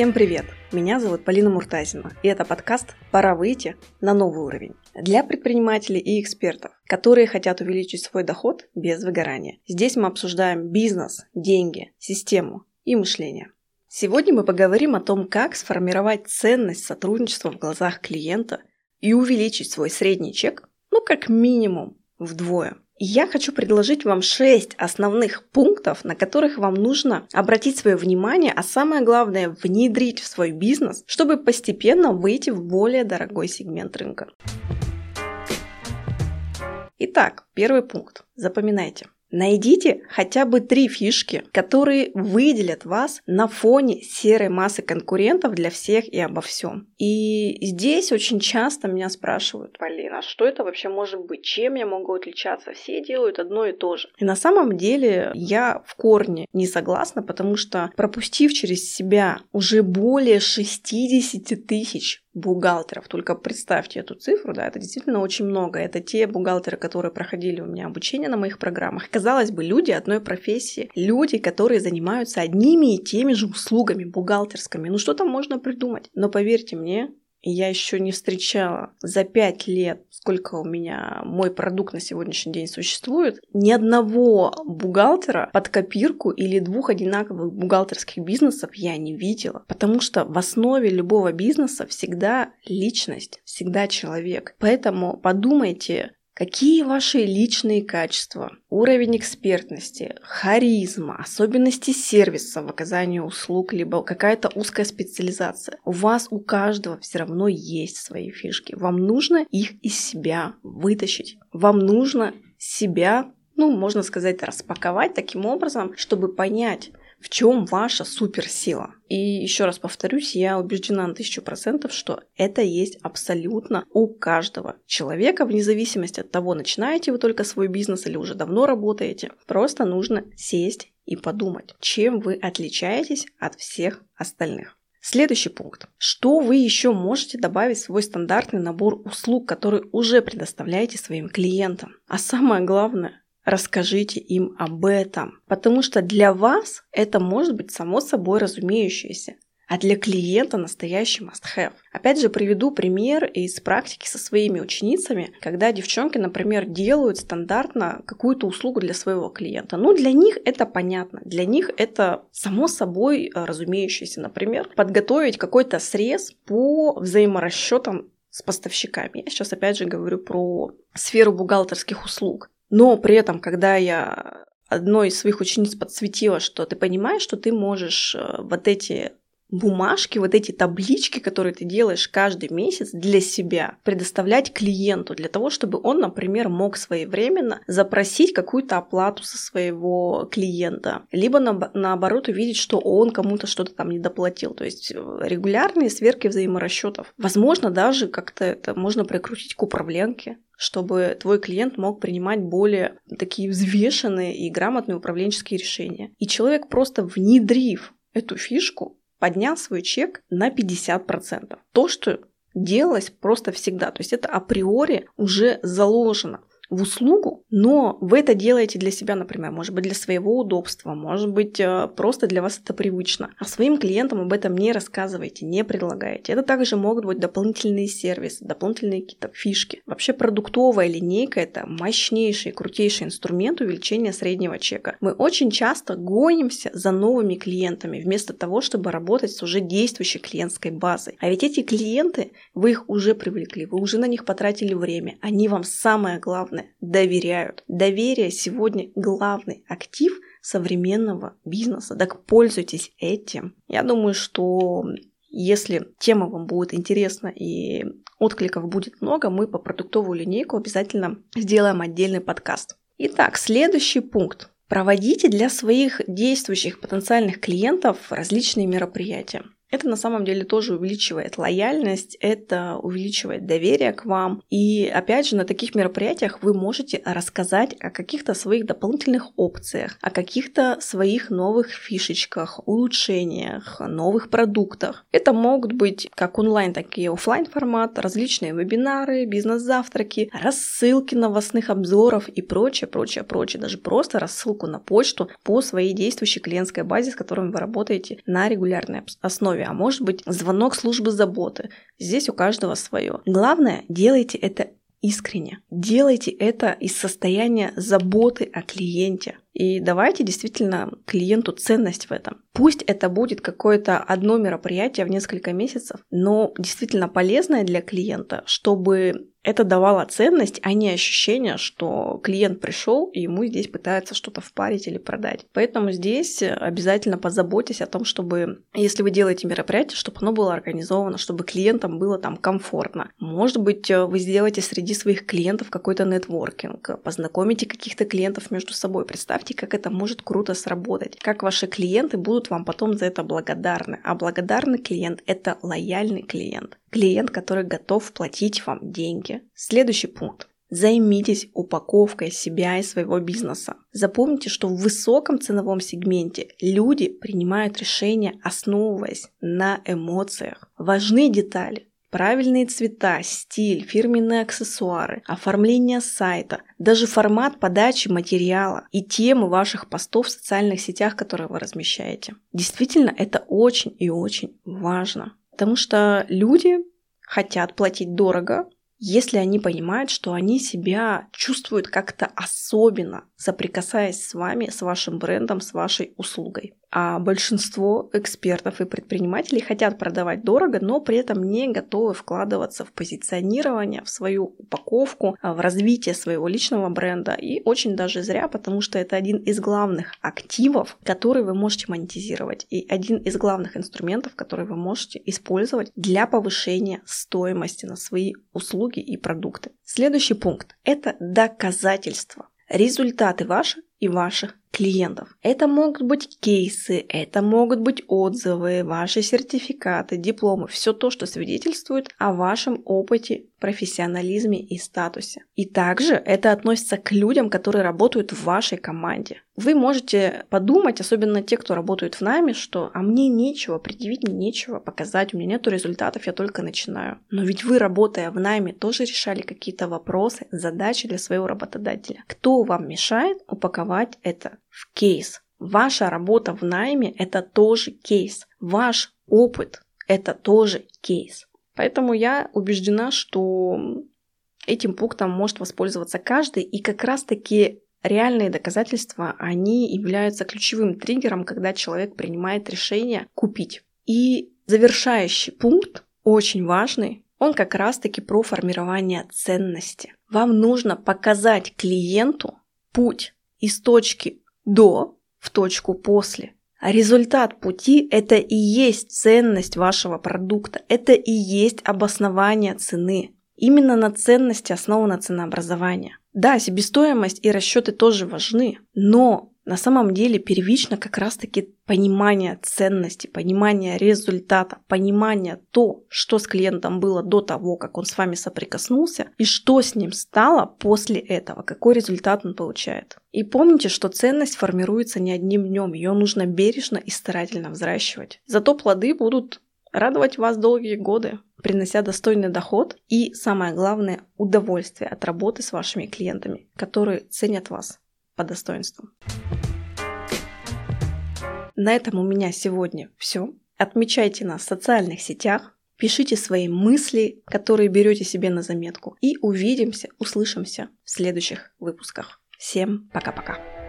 Всем привет! Меня зовут Полина Муртазина, и это подкаст «Пора выйти на новый уровень» для предпринимателей и экспертов, которые хотят увеличить свой доход без выгорания. Здесь мы обсуждаем бизнес, деньги, систему и мышление. Сегодня мы поговорим о том, как сформировать ценность сотрудничества в глазах клиента и увеличить свой средний чек, ну как минимум вдвое – я хочу предложить вам 6 основных пунктов, на которых вам нужно обратить свое внимание, а самое главное внедрить в свой бизнес, чтобы постепенно выйти в более дорогой сегмент рынка. Итак, первый пункт. Запоминайте. Найдите хотя бы три фишки, которые выделят вас на фоне серой массы конкурентов для всех и обо всем. И здесь очень часто меня спрашивают, Полина, а что это вообще может быть? Чем я могу отличаться? Все делают одно и то же. И на самом деле я в корне не согласна, потому что пропустив через себя уже более 60 тысяч бухгалтеров. Только представьте эту цифру, да, это действительно очень много. Это те бухгалтеры, которые проходили у меня обучение на моих программах. Казалось бы, люди одной профессии, люди, которые занимаются одними и теми же услугами бухгалтерскими. Ну что там можно придумать? Но поверьте мне, я еще не встречала за пять лет, сколько у меня мой продукт на сегодняшний день существует, ни одного бухгалтера под копирку или двух одинаковых бухгалтерских бизнесов я не видела. Потому что в основе любого бизнеса всегда личность, всегда человек. Поэтому подумайте, Какие ваши личные качества, уровень экспертности, харизма, особенности сервиса в оказании услуг, либо какая-то узкая специализация. У вас у каждого все равно есть свои фишки. Вам нужно их из себя вытащить. Вам нужно себя ну, можно сказать, распаковать таким образом, чтобы понять, в чем ваша суперсила. И еще раз повторюсь, я убеждена на тысячу процентов, что это есть абсолютно у каждого человека, вне зависимости от того, начинаете вы только свой бизнес или уже давно работаете. Просто нужно сесть и подумать, чем вы отличаетесь от всех остальных. Следующий пункт. Что вы еще можете добавить в свой стандартный набор услуг, который уже предоставляете своим клиентам? А самое главное, расскажите им об этом. Потому что для вас это может быть само собой разумеющееся, а для клиента настоящий must-have. Опять же, приведу пример из практики со своими ученицами, когда девчонки, например, делают стандартно какую-то услугу для своего клиента. Ну, для них это понятно, для них это само собой э, разумеющееся. Например, подготовить какой-то срез по взаиморасчетам с поставщиками. Я сейчас опять же говорю про сферу бухгалтерских услуг. Но при этом, когда я одной из своих учениц подсветила, что ты понимаешь, что ты можешь э, вот эти бумажки, вот эти таблички, которые ты делаешь каждый месяц для себя, предоставлять клиенту для того, чтобы он, например, мог своевременно запросить какую-то оплату со своего клиента, либо на, наоборот увидеть, что он кому-то что-то там не доплатил. То есть э, регулярные сверки взаиморасчетов. Возможно, даже как-то это можно прикрутить к управленке чтобы твой клиент мог принимать более такие взвешенные и грамотные управленческие решения. И человек просто внедрив эту фишку, поднял свой чек на 50%. То, что делалось просто всегда. То есть это априори уже заложено в услугу, но вы это делаете для себя, например, может быть, для своего удобства, может быть, э, просто для вас это привычно. А своим клиентам об этом не рассказывайте, не предлагаете. Это также могут быть дополнительные сервисы, дополнительные какие-то фишки. Вообще продуктовая линейка – это мощнейший, крутейший инструмент увеличения среднего чека. Мы очень часто гонимся за новыми клиентами, вместо того, чтобы работать с уже действующей клиентской базой. А ведь эти клиенты, вы их уже привлекли, вы уже на них потратили время, они вам самое главное главное – доверяют. Доверие сегодня главный актив современного бизнеса. Так пользуйтесь этим. Я думаю, что если тема вам будет интересна и откликов будет много, мы по продуктовую линейку обязательно сделаем отдельный подкаст. Итак, следующий пункт. Проводите для своих действующих потенциальных клиентов различные мероприятия. Это на самом деле тоже увеличивает лояльность, это увеличивает доверие к вам. И опять же, на таких мероприятиях вы можете рассказать о каких-то своих дополнительных опциях, о каких-то своих новых фишечках, улучшениях, новых продуктах. Это могут быть как онлайн, так и офлайн формат, различные вебинары, бизнес-завтраки, рассылки новостных обзоров и прочее, прочее, прочее. Даже просто рассылку на почту по своей действующей клиентской базе, с которой вы работаете на регулярной основе. Крови, а может быть звонок службы заботы. Здесь у каждого свое. Главное, делайте это искренне. Делайте это из состояния заботы о клиенте. И давайте действительно клиенту ценность в этом. Пусть это будет какое-то одно мероприятие в несколько месяцев, но действительно полезное для клиента, чтобы это давало ценность, а не ощущение, что клиент пришел и ему здесь пытаются что-то впарить или продать. Поэтому здесь обязательно позаботьтесь о том, чтобы, если вы делаете мероприятие, чтобы оно было организовано, чтобы клиентам было там комфортно. Может быть, вы сделаете среди своих клиентов какой-то нетворкинг, познакомите каких-то клиентов между собой. Представьте, как это может круто сработать, как ваши клиенты будут вам потом за это благодарны. А благодарный клиент – это лояльный клиент. Клиент, который готов платить вам деньги. Следующий пункт. Займитесь упаковкой себя и своего бизнеса. Запомните, что в высоком ценовом сегменте люди принимают решения, основываясь на эмоциях. Важны детали. Правильные цвета, стиль, фирменные аксессуары, оформление сайта, даже формат подачи материала и темы ваших постов в социальных сетях, которые вы размещаете. Действительно, это очень и очень важно. Потому что люди хотят платить дорого, если они понимают, что они себя чувствуют как-то особенно, соприкасаясь с вами, с вашим брендом, с вашей услугой. А большинство экспертов и предпринимателей хотят продавать дорого, но при этом не готовы вкладываться в позиционирование, в свою упаковку, а, в развитие своего личного бренда. И очень даже зря, потому что это один из главных активов, который вы можете монетизировать. И один из главных инструментов, который вы можете использовать для повышения стоимости на свои услуги и продукты. Следующий пункт – это доказательства. Результаты ваши и ваших клиентов. Это могут быть кейсы, это могут быть отзывы, ваши сертификаты, дипломы, все то, что свидетельствует о вашем опыте, профессионализме и статусе. И также это относится к людям, которые работают в вашей команде. Вы можете подумать, особенно те, кто работают в найме, что «а мне нечего, предъявить мне нечего, показать, у меня нету результатов, я только начинаю». Но ведь вы, работая в найме, тоже решали какие-то вопросы, задачи для своего работодателя. Кто вам мешает упаковать это в кейс. Ваша работа в найме – это тоже кейс. Ваш опыт – это тоже кейс. Поэтому я убеждена, что этим пунктом может воспользоваться каждый, и как раз-таки реальные доказательства, они являются ключевым триггером, когда человек принимает решение купить. И завершающий пункт, очень важный, он как раз-таки про формирование ценности. Вам нужно показать клиенту путь из точки до в точку после. А результат пути – это и есть ценность вашего продукта, это и есть обоснование цены. Именно на ценности основано ценообразование. Да, себестоимость и расчеты тоже важны, но на самом деле первично как раз-таки понимание ценности, понимание результата, понимание то, что с клиентом было до того, как он с вами соприкоснулся, и что с ним стало после этого, какой результат он получает. И помните, что ценность формируется не одним днем, ее нужно бережно и старательно взращивать. Зато плоды будут радовать вас долгие годы, принося достойный доход и, самое главное, удовольствие от работы с вашими клиентами, которые ценят вас по достоинству. На этом у меня сегодня все. Отмечайте нас в социальных сетях, пишите свои мысли, которые берете себе на заметку. И увидимся, услышимся в следующих выпусках. Всем пока-пока.